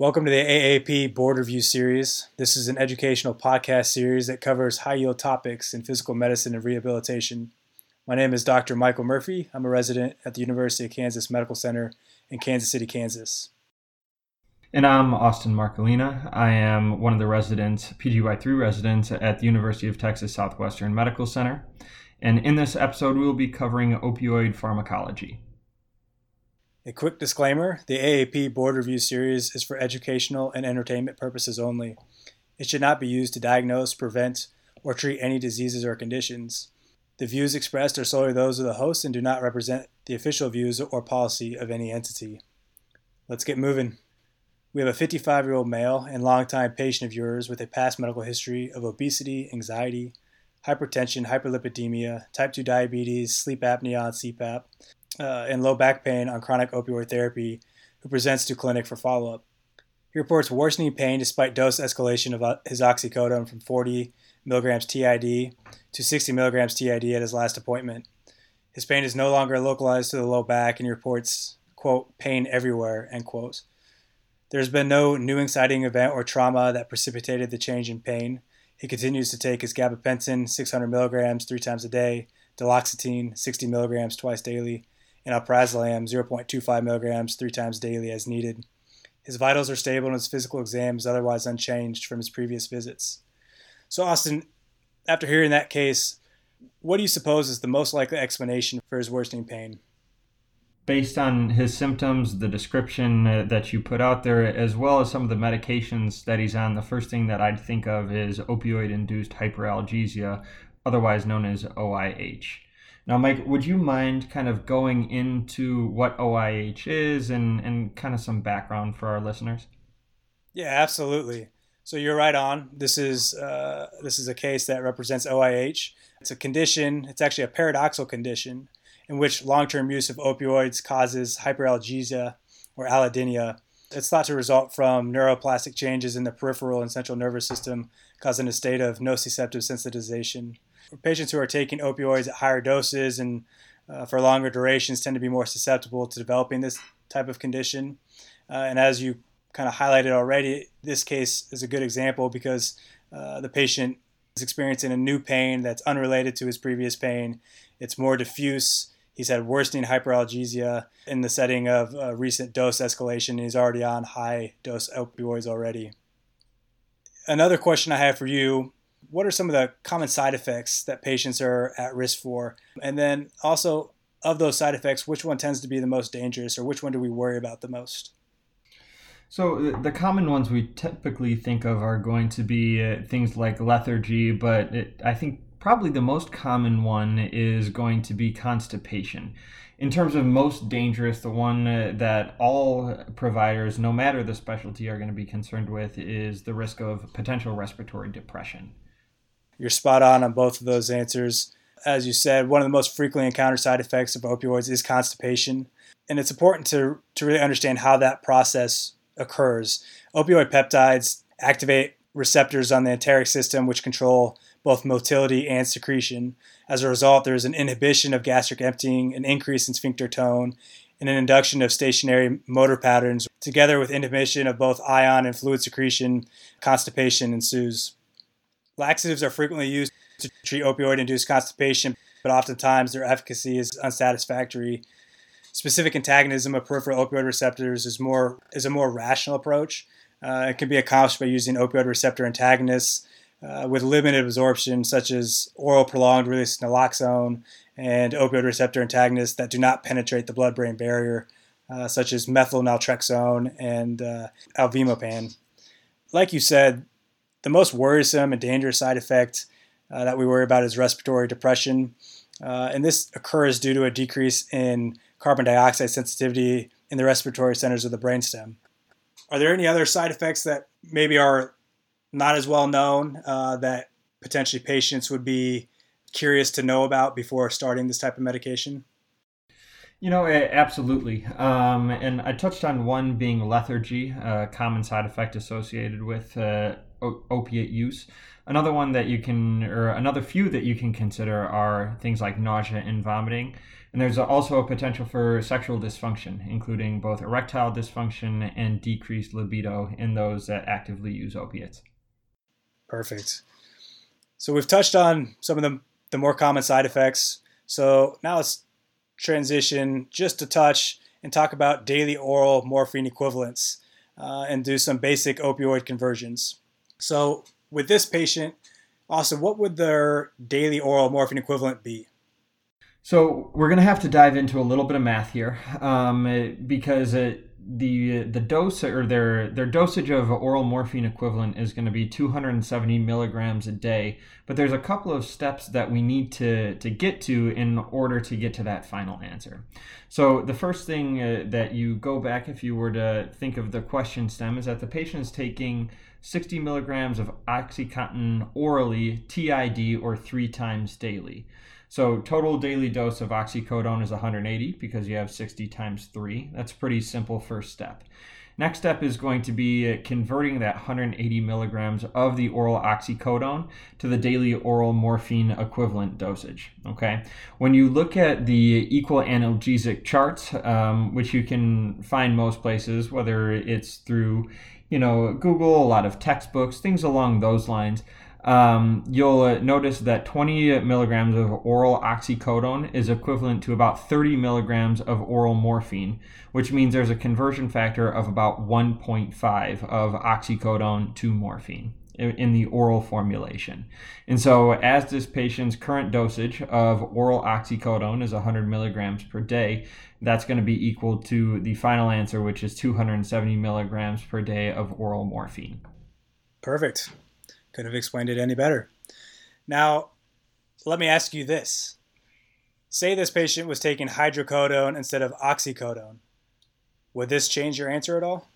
Welcome to the AAP Board Review Series. This is an educational podcast series that covers high yield topics in physical medicine and rehabilitation. My name is Dr. Michael Murphy. I'm a resident at the University of Kansas Medical Center in Kansas City, Kansas. And I'm Austin Marcolina. I am one of the residents, PGY3 residents at the University of Texas Southwestern Medical Center. And in this episode, we will be covering opioid pharmacology. A quick disclaimer the AAP Board Review Series is for educational and entertainment purposes only. It should not be used to diagnose, prevent, or treat any diseases or conditions. The views expressed are solely those of the host and do not represent the official views or policy of any entity. Let's get moving. We have a 55 year old male and longtime patient of yours with a past medical history of obesity, anxiety, hypertension, hyperlipidemia, type 2 diabetes, sleep apnea on CPAP, uh, and low back pain on chronic opioid therapy who presents to clinic for follow up. He reports worsening pain despite dose escalation of uh, his oxycodone from 40 milligrams TID to 60 milligrams TID at his last appointment. His pain is no longer localized to the low back and he reports, quote, pain everywhere, end quote. There's been no new exciting event or trauma that precipitated the change in pain. He continues to take his gabapentin, 600 milligrams, three times a day, duloxetine, 60 milligrams twice daily, and alprazolam 0.25 milligrams three times daily as needed. His vitals are stable and his physical exam is otherwise unchanged from his previous visits. So, Austin, after hearing that case, what do you suppose is the most likely explanation for his worsening pain? Based on his symptoms, the description uh, that you put out there, as well as some of the medications that he's on, the first thing that I'd think of is opioid induced hyperalgesia, otherwise known as OIH. Now, Mike, would you mind kind of going into what OIH is and, and kind of some background for our listeners? Yeah, absolutely. So you're right on. This is uh, this is a case that represents OIH. It's a condition. It's actually a paradoxical condition in which long-term use of opioids causes hyperalgesia or allodynia. It's thought to result from neuroplastic changes in the peripheral and central nervous system, causing a state of nociceptive sensitization. Patients who are taking opioids at higher doses and uh, for longer durations tend to be more susceptible to developing this type of condition. Uh, and as you kind of highlighted already, this case is a good example because uh, the patient is experiencing a new pain that's unrelated to his previous pain. It's more diffuse. He's had worsening hyperalgesia in the setting of recent dose escalation. And he's already on high dose opioids already. Another question I have for you what are some of the common side effects that patients are at risk for? And then also, of those side effects, which one tends to be the most dangerous or which one do we worry about the most? So, the common ones we typically think of are going to be uh, things like lethargy, but it, I think probably the most common one is going to be constipation. In terms of most dangerous, the one uh, that all providers, no matter the specialty, are going to be concerned with is the risk of potential respiratory depression. You're spot on on both of those answers. As you said, one of the most frequently encountered side effects of opioids is constipation. And it's important to, to really understand how that process occurs. Opioid peptides activate receptors on the enteric system, which control both motility and secretion. As a result, there's an inhibition of gastric emptying, an increase in sphincter tone, and an induction of stationary motor patterns. Together with inhibition of both ion and fluid secretion, constipation ensues. Laxatives are frequently used to treat opioid induced constipation, but oftentimes their efficacy is unsatisfactory. Specific antagonism of peripheral opioid receptors is more is a more rational approach. Uh, it can be accomplished by using opioid receptor antagonists uh, with limited absorption, such as oral prolonged release naloxone and opioid receptor antagonists that do not penetrate the blood-brain barrier, uh, such as methylnaltrexone and uh, alvimopan. Like you said, the most worrisome and dangerous side effect uh, that we worry about is respiratory depression. Uh, and this occurs due to a decrease in carbon dioxide sensitivity in the respiratory centers of the brainstem. Are there any other side effects that maybe are not as well known uh, that potentially patients would be curious to know about before starting this type of medication? You know, absolutely. Um, and I touched on one being lethargy, a common side effect associated with uh, opiate use. Another one that you can, or another few that you can consider are things like nausea and vomiting. And there's also a potential for sexual dysfunction, including both erectile dysfunction and decreased libido in those that actively use opiates. Perfect. So we've touched on some of the, the more common side effects. So now let's transition just a touch and talk about daily oral morphine equivalents uh, and do some basic opioid conversions. So with this patient, Austin, what would their daily oral morphine equivalent be? So we're going to have to dive into a little bit of math here um, because it, the the dose or their their dosage of oral morphine equivalent is going to be 270 milligrams a day. But there's a couple of steps that we need to to get to in order to get to that final answer. So the first thing uh, that you go back if you were to think of the question stem is that the patient is taking 60 milligrams of oxycontin orally tid or three times daily so total daily dose of oxycodone is 180 because you have 60 times 3. That's pretty simple first step. Next step is going to be converting that 180 milligrams of the oral oxycodone to the daily oral morphine equivalent dosage. Okay. When you look at the equianalgesic charts, um, which you can find most places, whether it's through, you know, Google, a lot of textbooks, things along those lines um, you'll uh, notice that 20 milligrams of oral oxycodone is equivalent to about 30 milligrams of oral morphine, which means there's a conversion factor of about 1.5 of oxycodone to morphine in the oral formulation. And so, as this patient's current dosage of oral oxycodone is 100 milligrams per day, that's going to be equal to the final answer, which is 270 milligrams per day of oral morphine. Perfect. Could have explained it any better. Now, let me ask you this. Say this patient was taking hydrocodone instead of oxycodone. Would this change your answer at all?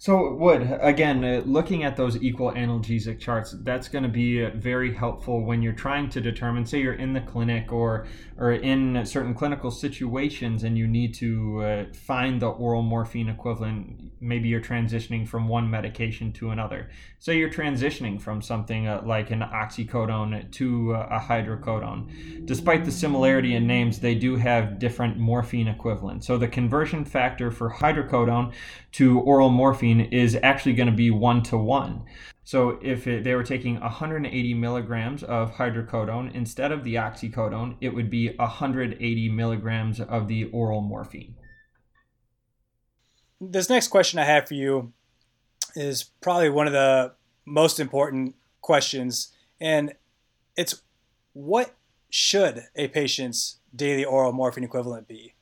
So it would. Again, uh, looking at those equianalgesic charts, that's going to be uh, very helpful when you're trying to determine, say you're in the clinic or, or in certain clinical situations and you need to uh, find the oral morphine equivalent. Maybe you're transitioning from one medication to another. Say you're transitioning from something uh, like an oxycodone to uh, a hydrocodone. Despite the similarity in names, they do have different morphine equivalents. So the conversion factor for hydrocodone to oral morphine is actually going to be one to one. So if it, they were taking 180 milligrams of hydrocodone instead of the oxycodone, it would be 180 milligrams of the oral morphine. This next question I have for you is probably one of the most important questions, and it's what should a patient's daily oral morphine equivalent be?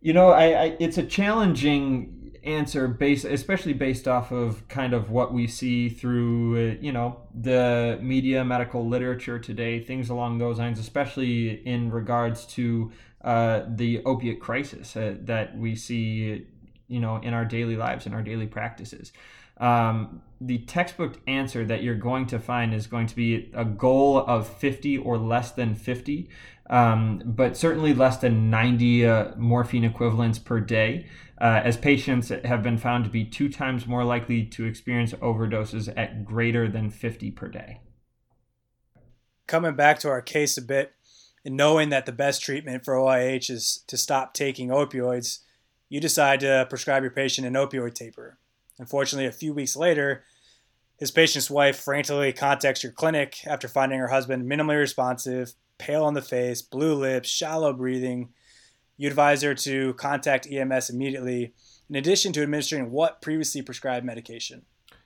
You know, I, I, it's a challenging answer based, especially based off of kind of what we see through, uh, you know, the media, medical literature today, things along those lines, especially in regards to uh, the opiate crisis uh, that we see, you know, in our daily lives, in our daily practices. Um, the textbook answer that you're going to find is going to be a goal of 50 or less than 50 um, but certainly less than 90 uh, morphine equivalents per day, uh, as patients have been found to be two times more likely to experience overdoses at greater than 50 per day. Coming back to our case a bit, and knowing that the best treatment for OIH is to stop taking opioids, you decide to prescribe your patient an opioid taper. Unfortunately, a few weeks later, his patient's wife frantically contacts your clinic after finding her husband minimally responsive pale on the face, blue lips, shallow breathing. You advise her to contact EMS immediately, in addition to administering what previously prescribed medication.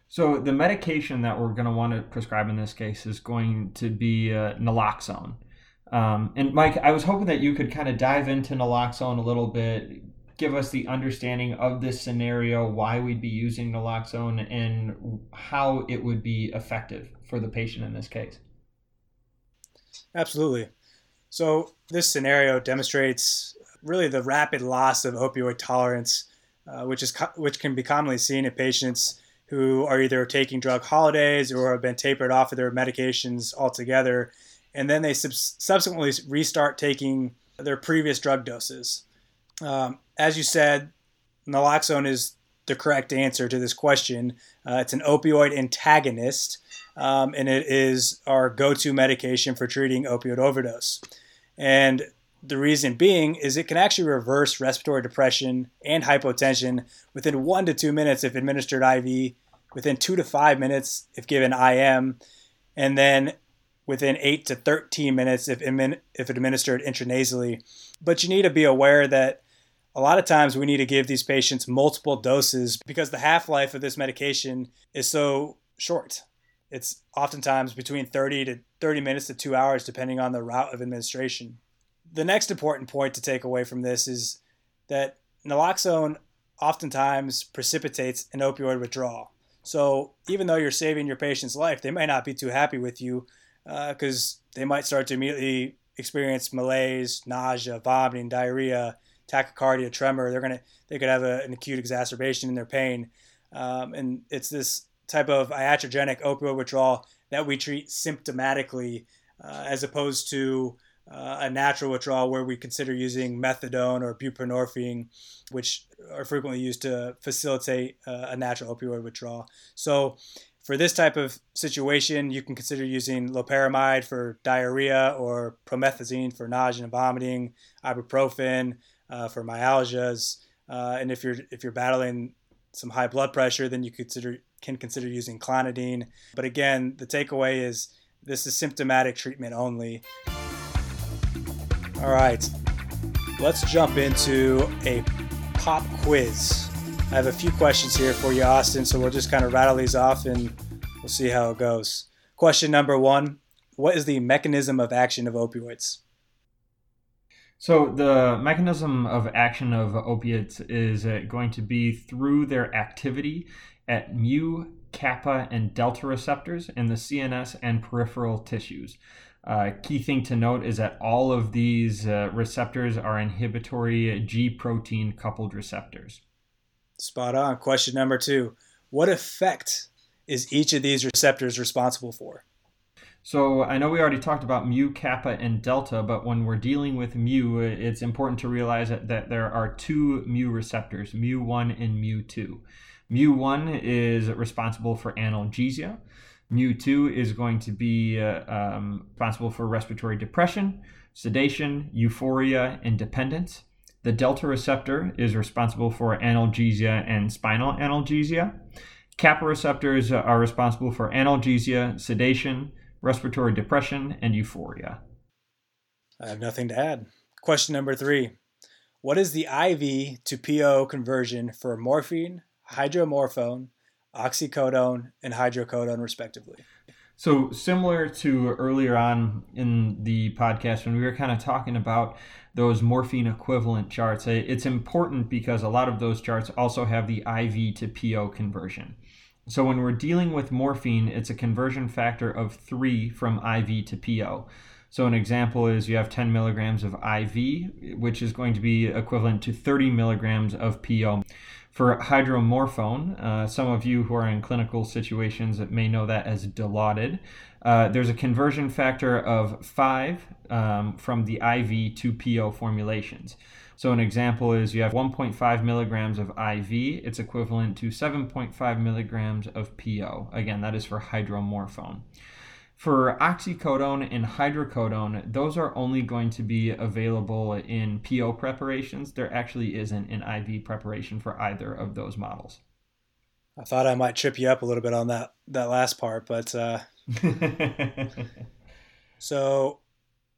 So, the medication that we're going to want to prescribe in this case is going to be uh, naloxone. Um, and Mike, I was hoping that you could kind of dive into naloxone a little bit, give us the understanding of this scenario, why we'd be using naloxone, and how it would be effective for the patient in this case. Absolutely. So this scenario demonstrates really the rapid loss of opioid tolerance, uh, which is co- which can be commonly seen in patients who are either taking drug holidays or have been tapered off of their medications altogether, and then they sub- subsequently restart taking their previous drug doses. Um, as you said, naloxone is the correct answer to this question. Uh, it's an opioid antagonist, um, and it is our go to medication for treating opioid overdose. And the reason being is it can actually reverse respiratory depression and hypotension within one to two minutes if administered IV, within two to five minutes if given IM, and then within 8 to 13 minutes if, if administered intranasally. But you need to be aware that a lot of times we need to give these patients multiple doses because the half life of this medication is so short. It's oftentimes between 30 to 30 minutes to two hours, depending on the route of administration. The next important point to take away from this is that naloxone oftentimes precipitates an opioid withdrawal. So even though you're saving your patient's life, they might not be too happy with you because uh, they might start to immediately experience malaise, nausea, vomiting, diarrhea, tachycardia, tremor. They're gonna they could have a, an acute exacerbation in their pain, um, and it's this type of iatrogenic opioid withdrawal that we treat symptomatically, uh, as opposed to uh, a natural withdrawal where we consider using methadone or buprenorphine, which are frequently used to facilitate uh, a natural opioid withdrawal. So for this type of situation, you can consider using loperamide for diarrhea or promethazine for nausea and vomiting, ibuprofen uh, for myalgias, uh, and if you're if you're battling some high blood pressure, then you consider can consider using clonidine. But again, the takeaway is this is symptomatic treatment only. All right, let's jump into a pop quiz. I have a few questions here for you, Austin, so we'll just kind of rattle these off and we'll see how it goes. Question number one What is the mechanism of action of opioids? So, the mechanism of action of opiates is going to be through their activity at mu, kappa, and delta receptors in the CNS and peripheral tissues. Uh, key thing to note is that all of these uh, receptors are inhibitory G protein coupled receptors. Spot on. Question number two What effect is each of these receptors responsible for? So I know we already talked about mu, kappa, and delta, but when we're dealing with mu, it's important to realize that, that there are two mu receptors, mu1 and mu2. Mu1 is responsible for analgesia. Mu2 is going to be uh, um, responsible for respiratory depression, sedation, euphoria, and dependence. The delta receptor is responsible for analgesia and spinal analgesia. Kappa receptors are responsible for analgesia, sedation, respiratory depression, and euphoria. I have nothing to add. Question number three What is the IV to PO conversion for morphine, hydromorphone, oxycodone, and hydrocodone, respectively? So, similar to earlier on in the podcast when we were kind of talking about those morphine equivalent charts, eh, it's important because a lot of those charts also have the IV to PO conversion. So, when we're dealing with morphine, it's a conversion factor of three from IV to PO. So, an example is you have 10 milligrams of IV, which is going to be equivalent to 30 milligrams of PO. For hydromorphone, uh, some of you who are in clinical situations may know that as Dilaudid. Uh, there's a conversion factor of 5 um, from the IV to PO formulations. So, an example is you have 1.5 milligrams of IV, it's equivalent to 7.5 milligrams of PO. Again, that is for hydromorphone. For oxycodone and hydrocodone, those are only going to be available in PO preparations. There actually isn't an IV preparation for either of those models. I thought I might trip you up a little bit on that that last part, but uh... so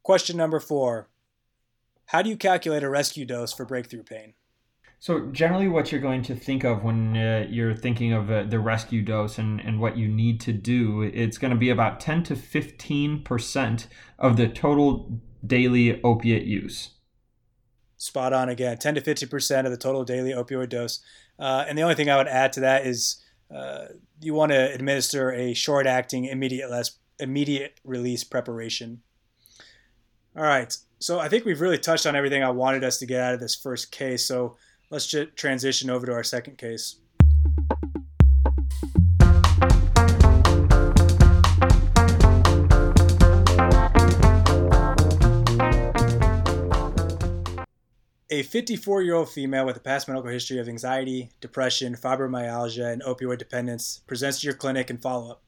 question number four: How do you calculate a rescue dose for breakthrough pain? So generally, what you're going to think of when uh, you're thinking of uh, the rescue dose and, and what you need to do, it's going to be about 10 to 15 percent of the total daily opiate use. Spot on again, 10 to 50 percent of the total daily opioid dose. Uh, and the only thing I would add to that is uh, you want to administer a short-acting, immediate less immediate release preparation. All right, so I think we've really touched on everything I wanted us to get out of this first case. So let's just transition over to our second case. a 54 year old female with a past medical history of anxiety, depression, fibromyalgia, and opioid dependence presents to your clinic and follow up.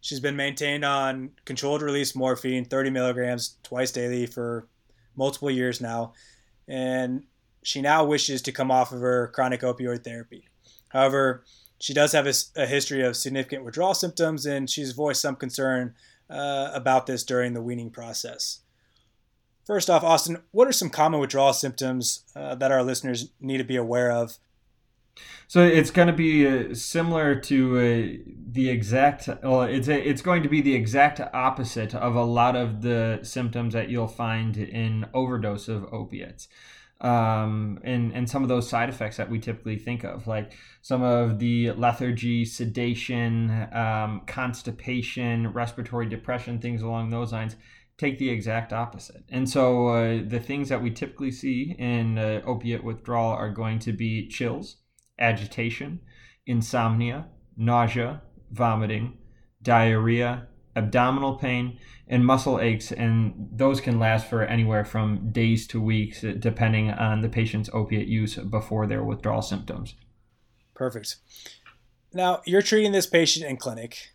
She's been maintained on controlled release morphine, 30 milligrams twice daily for multiple years now, and she now wishes to come off of her chronic opioid therapy. However, she does have a, a history of significant withdrawal symptoms, and she's voiced some concern uh, about this during the weaning process. First off, Austin, what are some common withdrawal symptoms uh, that our listeners need to be aware of? So it's going to be uh, similar to uh, the exact. Well, it's a, it's going to be the exact opposite of a lot of the symptoms that you'll find in overdose of opiates. Um, and, and some of those side effects that we typically think of, like some of the lethargy, sedation, um, constipation, respiratory depression, things along those lines take the exact opposite. And so uh, the things that we typically see in uh, opiate withdrawal are going to be chills, agitation, insomnia, nausea, vomiting, diarrhea, abdominal pain, and muscle aches. And those can last for anywhere from days to weeks, uh, depending on the patient's opiate use before their withdrawal symptoms. Perfect. Now, you're treating this patient in clinic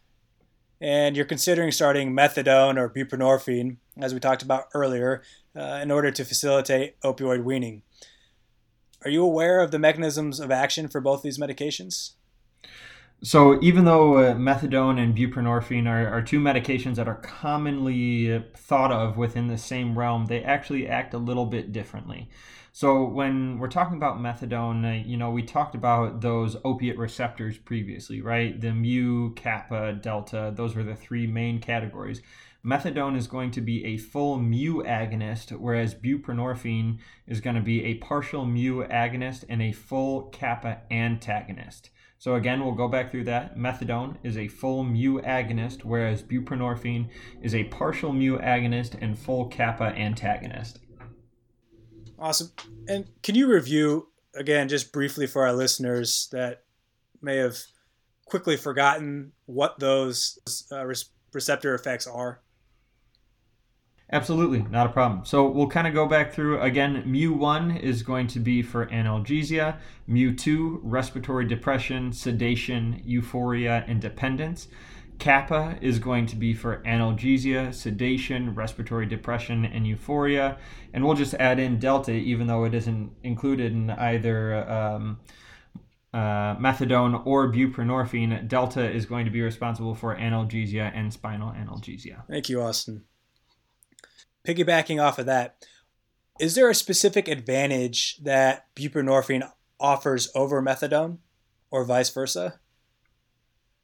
and you're considering starting methadone or buprenorphine, as we talked about earlier, uh, in order to facilitate opioid weaning. Are you aware of the mechanisms of action for both these medications? So, even though uh, methadone and buprenorphine are, are two medications that are commonly thought of within the same realm, they actually act a little bit differently. So when we're talking about methadone, uh, you know, we talked about those opiate receptors previously, right? The mu, kappa, delta, those were the three main categories. Methadone is going to be a full mu agonist, whereas buprenorphine is going to be a partial mu agonist and a full kappa antagonist. So again, we'll go back through that. Methadone is a full mu agonist, whereas buprenorphine is a partial mu agonist and full kappa antagonist. Awesome. And can you review again, just briefly for our listeners that may have quickly forgotten what those uh, receptor effects are? Absolutely, not a problem. So we'll kind of go back through again. Mu1 is going to be for analgesia, Mu2, respiratory depression, sedation, euphoria, and dependence. Kappa is going to be for analgesia, sedation, respiratory depression, and euphoria. And we'll just add in delta, even though it isn't included in either um, uh, methadone or buprenorphine. Delta is going to be responsible for analgesia and spinal analgesia. Thank you, Austin. Piggybacking off of that, is there a specific advantage that buprenorphine offers over methadone or vice versa?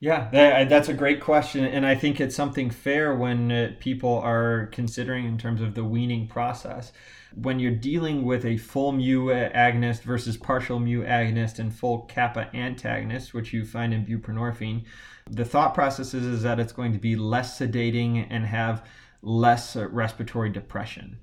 Yeah, that, that's a great question, and I think it's something fair when uh, people are considering in terms of the weaning process. When you're dealing with a full mu agonist versus partial mu agonist and full kappa antagonist, which you find in buprenorphine, the thought process is, is that it's going to be less sedating and have less uh, respiratory depression.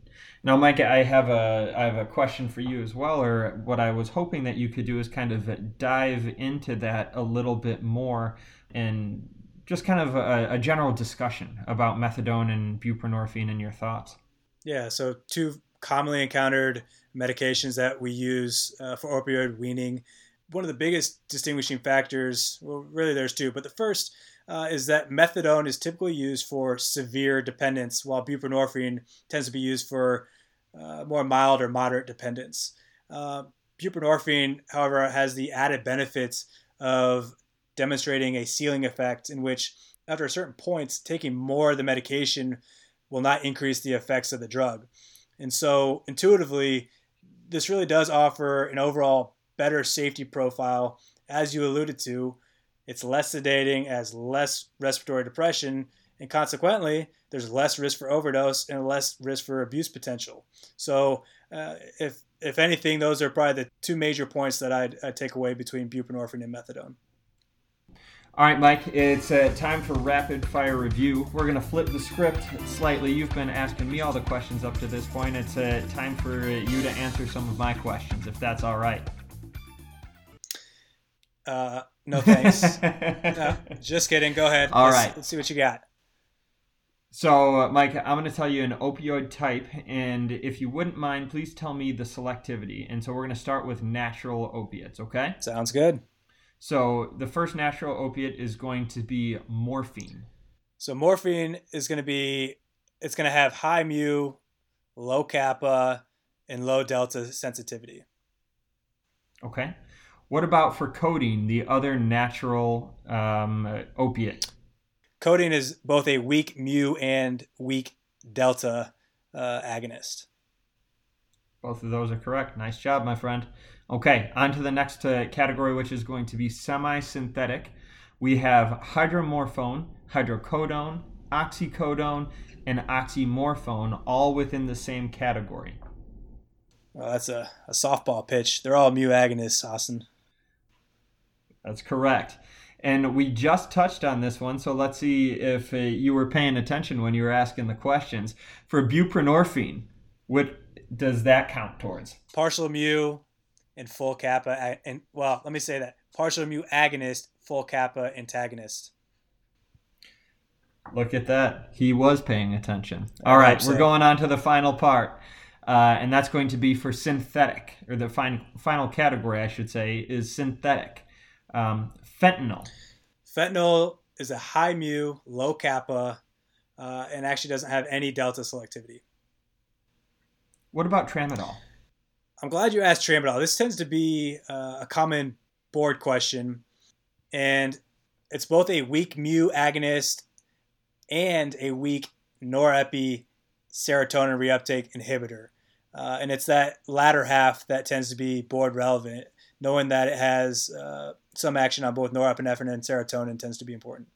Now, Mike, I have a I have a question for you as well, or what I was hoping that you could do is kind of dive into that a little bit more and just kind of a, a general discussion about methadone and buprenorphine and your thoughts. Yeah, so two commonly encountered medications that we use uh, for opioid weaning. One of the biggest distinguishing factors, well, really there's two, but the first uh, is that methadone is typically used for severe dependence, while buprenorphine tends to be used for uh, more mild or moderate dependence. Uh, buprenorphine, however, has the added benefits of demonstrating a ceiling effect in which, after a certain point, taking more of the medication will not increase the effects of the drug. And so, intuitively, this really does offer an overall better safety profile. As you alluded to, it's less sedating, as less respiratory depression, and consequently, there's less risk for overdose and less risk for abuse potential. So, uh, if if anything, those are probably the two major points that I'd, I'd take away between buprenorphine and methadone. All right, Mike, it's uh, time for rapid fire review. We're going to flip the script slightly. You've been asking me all the questions up to this point. It's uh, time for you to answer some of my questions, if that's all right. Uh, no thanks. no, just kidding. Go ahead. All let's, right. let's see what you got. So, uh, Mike, I'm going to tell you an opioid type, and if you wouldn't mind, please tell me the selectivity. And so, we're going to start with natural opiates, okay? Sounds good. So, the first natural opiate is going to be morphine. So, morphine is going to be, it's going to have high mu, low kappa, and low delta sensitivity. Okay. What about for codeine, the other natural um, opiate? Codeine is both a weak mu and weak delta uh, agonist. Both of those are correct. Nice job, my friend. Okay, on to the next uh, category, which is going to be semi synthetic. We have hydromorphone, hydrocodone, oxycodone, and oxymorphone all within the same category. Well, that's a, a softball pitch. They're all mu agonists, Austin. That's correct. And we just touched on this one, so let's see if uh, you were paying attention when you were asking the questions. For buprenorphine, what does that count towards? Partial mu and full kappa. And well, let me say that partial mu agonist, full kappa antagonist. Look at that. He was paying attention. All right, we're going on to the final part. Uh, and that's going to be for synthetic, or the fin- final category, I should say, is synthetic. Um, fentanyl. Fentanyl is a high mu, low kappa, uh, and actually doesn't have any delta selectivity. What about tramadol? I'm glad you asked tramadol. This tends to be uh, a common board question, and it's both a weak mu agonist and a weak norepi serotonin reuptake inhibitor. Uh, and it's that latter half that tends to be board relevant, knowing that it has uh, some action on both norepinephrine and serotonin tends to be important.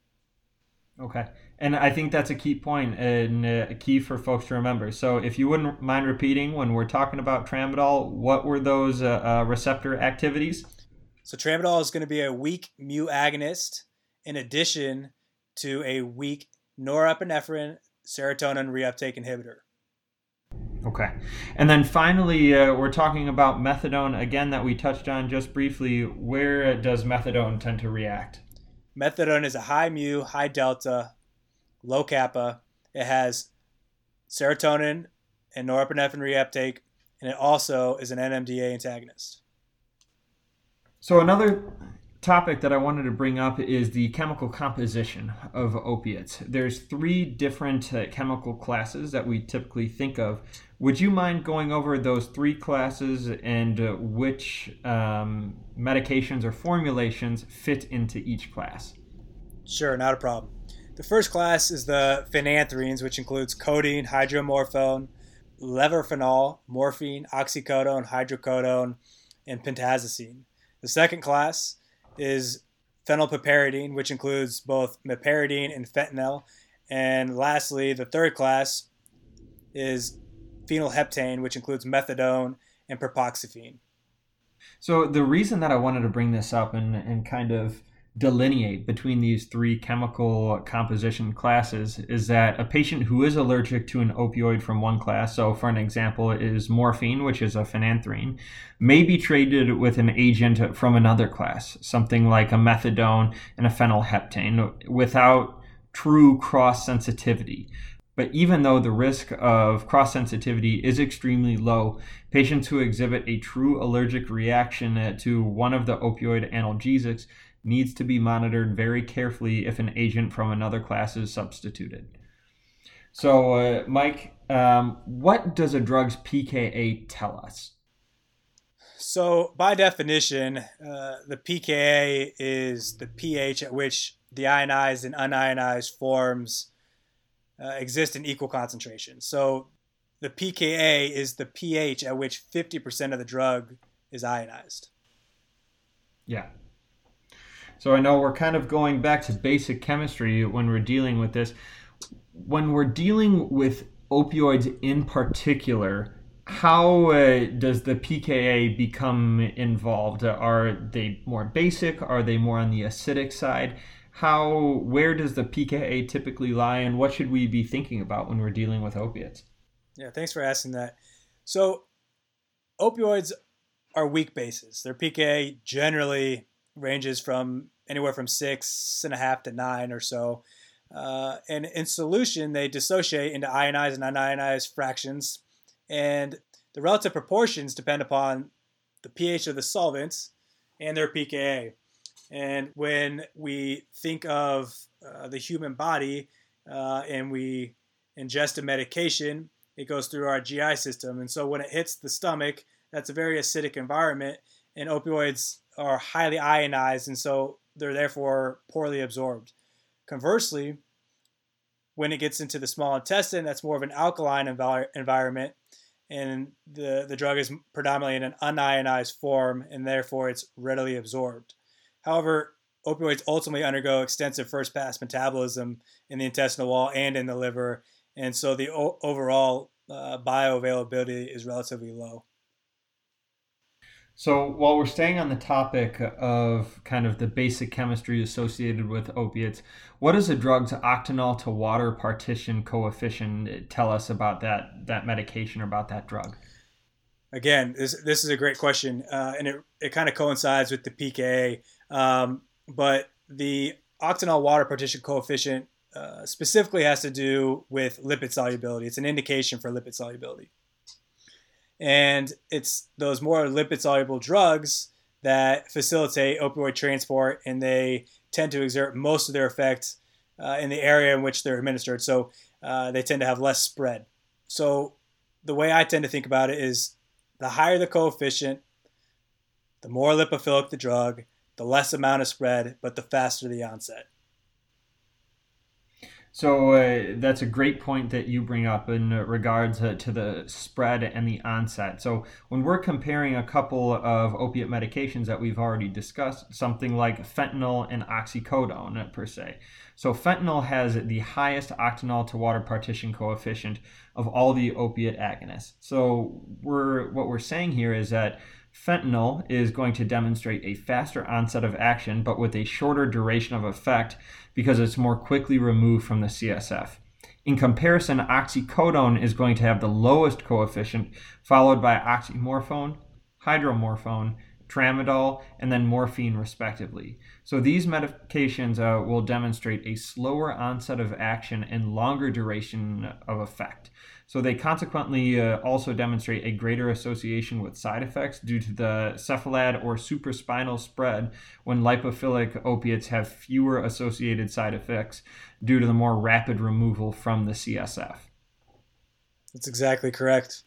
Okay. And I think that's a key point and a key for folks to remember. So, if you wouldn't mind repeating when we're talking about tramadol, what were those uh, uh, receptor activities? So, tramadol is going to be a weak mu agonist in addition to a weak norepinephrine serotonin reuptake inhibitor. Okay. And then finally, uh, we're talking about methadone again that we touched on just briefly. Where does methadone tend to react? Methadone is a high mu, high delta, low kappa. It has serotonin and norepinephrine reuptake, and it also is an NMDA antagonist. So, another topic that I wanted to bring up is the chemical composition of opiates. There's three different uh, chemical classes that we typically think of. Would you mind going over those three classes and uh, which um, medications or formulations fit into each class? Sure, not a problem. The first class is the phenanthrenes, which includes codeine, hydromorphone, levorphanol, morphine, oxycodone, hydrocodone, and pentazocine. The second class is phenylpiperidine, which includes both meperidine and fentanyl. And lastly, the third class is phenylheptane, which includes methadone and propoxyphene. So the reason that I wanted to bring this up and, and kind of delineate between these three chemical composition classes is that a patient who is allergic to an opioid from one class, so for an example is morphine, which is a phenanthrene, may be treated with an agent from another class, something like a methadone and a phenylheptane, without true cross sensitivity. But even though the risk of cross sensitivity is extremely low, patients who exhibit a true allergic reaction to one of the opioid analgesics needs to be monitored very carefully if an agent from another class is substituted. So, uh, Mike, um, what does a drug's pKa tell us? So, by definition, uh, the pKa is the pH at which the ionized and unionized forms uh, exist in equal concentration. So the pKa is the pH at which 50% of the drug is ionized. Yeah. So I know we're kind of going back to basic chemistry when we're dealing with this. When we're dealing with opioids in particular, how uh, does the pKa become involved? Are they more basic? Are they more on the acidic side? How where does the pKa typically lie, and what should we be thinking about when we're dealing with opiates? Yeah, thanks for asking that. So, opioids are weak bases. Their pKa generally ranges from anywhere from six and a half to nine or so. Uh, and in solution, they dissociate into ionized and unionized fractions. And the relative proportions depend upon the pH of the solvents and their pKa. And when we think of uh, the human body uh, and we ingest a medication, it goes through our GI system. And so when it hits the stomach, that's a very acidic environment, and opioids are highly ionized, and so they're therefore poorly absorbed. Conversely, when it gets into the small intestine, that's more of an alkaline envi- environment, and the, the drug is predominantly in an unionized form, and therefore it's readily absorbed. However, opioids ultimately undergo extensive first pass metabolism in the intestinal wall and in the liver, and so the o- overall uh, bioavailability is relatively low. So, while we're staying on the topic of kind of the basic chemistry associated with opiates, what does a drug's octanol to water partition coefficient tell us about that that medication or about that drug? Again, this this is a great question, uh, and it it kind of coincides with the pKa, um, but the octanol water partition coefficient uh, specifically has to do with lipid solubility. It's an indication for lipid solubility. And it's those more lipid soluble drugs that facilitate opioid transport and they tend to exert most of their effect uh, in the area in which they're administered. So uh, they tend to have less spread. So the way I tend to think about it is the higher the coefficient, the more lipophilic the drug, the less amount of spread, but the faster the onset. So uh, that's a great point that you bring up in regards uh, to the spread and the onset. So when we're comparing a couple of opiate medications that we've already discussed, something like fentanyl and oxycodone uh, per se. So fentanyl has the highest octanol to water partition coefficient of all the opiate agonists. So we're what we're saying here is that Fentanyl is going to demonstrate a faster onset of action, but with a shorter duration of effect because it's more quickly removed from the CSF. In comparison, oxycodone is going to have the lowest coefficient, followed by oxymorphone, hydromorphone, tramadol, and then morphine, respectively. So these medications uh, will demonstrate a slower onset of action and longer duration of effect. So they consequently uh, also demonstrate a greater association with side effects due to the cephalad or supraspinal spread when lipophilic opiates have fewer associated side effects due to the more rapid removal from the CSF. That's exactly correct.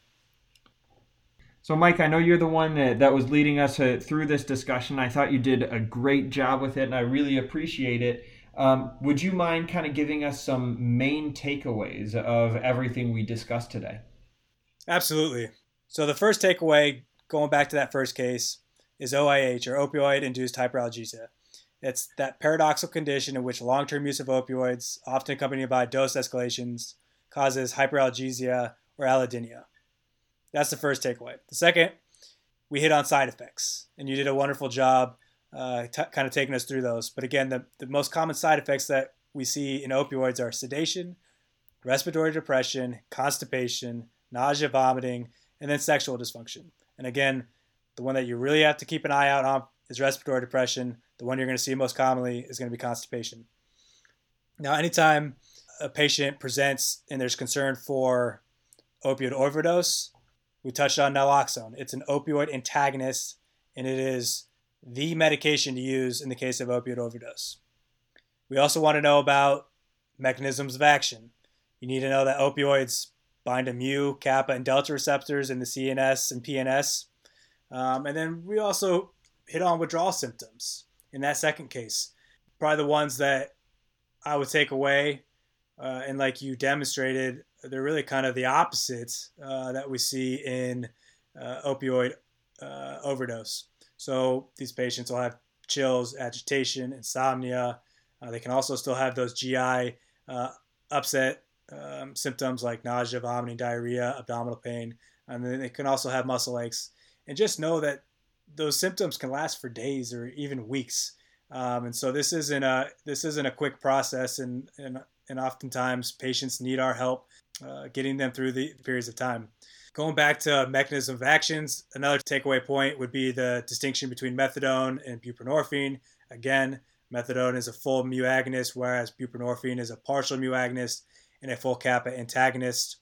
So, Mike, I know you're the one that, that was leading us uh, through this discussion. I thought you did a great job with it, and I really appreciate it. Um, would you mind kind of giving us some main takeaways of everything we discussed today? Absolutely. So, the first takeaway, going back to that first case, is OIH or opioid induced hyperalgesia. It's that paradoxical condition in which long term use of opioids, often accompanied by dose escalations, causes hyperalgesia or allodynia. That's the first takeaway. The second, we hit on side effects, and you did a wonderful job uh, t- kind of taking us through those. But again, the, the most common side effects that we see in opioids are sedation, respiratory depression, constipation, nausea, vomiting, and then sexual dysfunction. And again, the one that you really have to keep an eye out on is respiratory depression. The one you're going to see most commonly is going to be constipation. Now, anytime a patient presents and there's concern for opioid overdose, we touched on naloxone. It's an opioid antagonist, and it is the medication to use in the case of opioid overdose. We also want to know about mechanisms of action. You need to know that opioids bind to mu, kappa, and delta receptors in the CNS and PNS. Um, and then we also hit on withdrawal symptoms in that second case. Probably the ones that I would take away, uh, and like you demonstrated, they're really kind of the opposites uh, that we see in uh, opioid uh, overdose. So these patients will have chills, agitation, insomnia. Uh, they can also still have those GI uh, upset um, symptoms like nausea, vomiting, diarrhea, abdominal pain, and then they can also have muscle aches. And just know that those symptoms can last for days or even weeks. Um, and so this isn't a this isn't a quick process, and and and oftentimes patients need our help uh, getting them through the periods of time. Going back to mechanism of actions, another takeaway point would be the distinction between methadone and buprenorphine. Again, Methadone is a full mu agonist, whereas buprenorphine is a partial mu agonist and a full kappa antagonist.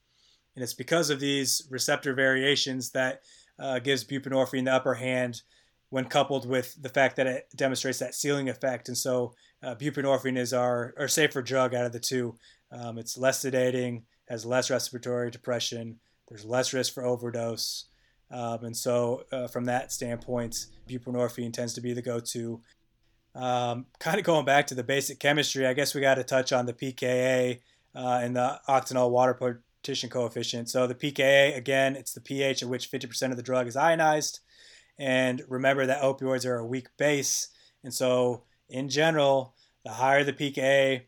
And it's because of these receptor variations that uh, gives buprenorphine the upper hand when coupled with the fact that it demonstrates that ceiling effect. And so uh, buprenorphine is our, our safer drug out of the two. Um, it's less sedating, has less respiratory depression, there's less risk for overdose. Um, and so, uh, from that standpoint, buprenorphine tends to be the go to. Um, kind of going back to the basic chemistry, I guess we got to touch on the pKa uh, and the octanol water partition coefficient. So, the pKa, again, it's the pH at which 50% of the drug is ionized. And remember that opioids are a weak base. And so, in general, the higher the pKa,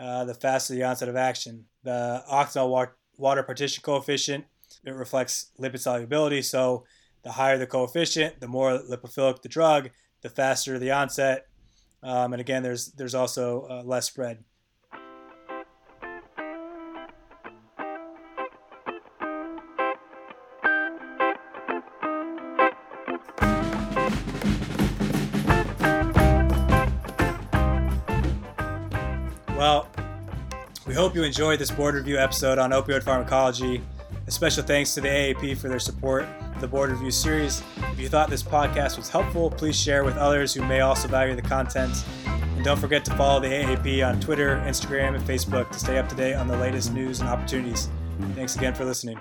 uh, the faster the onset of action. The octanol water partition coefficient, it reflects lipid solubility. So, the higher the coefficient, the more lipophilic the drug, the faster the onset. Um, and again, there's there's also uh, less spread. Well, we hope you enjoyed this board review episode on opioid pharmacology. A special thanks to the AAP for their support of the board review series. If you thought this podcast was helpful, please share with others who may also value the content. And don't forget to follow the AAP on Twitter, Instagram, and Facebook to stay up to date on the latest news and opportunities. Thanks again for listening.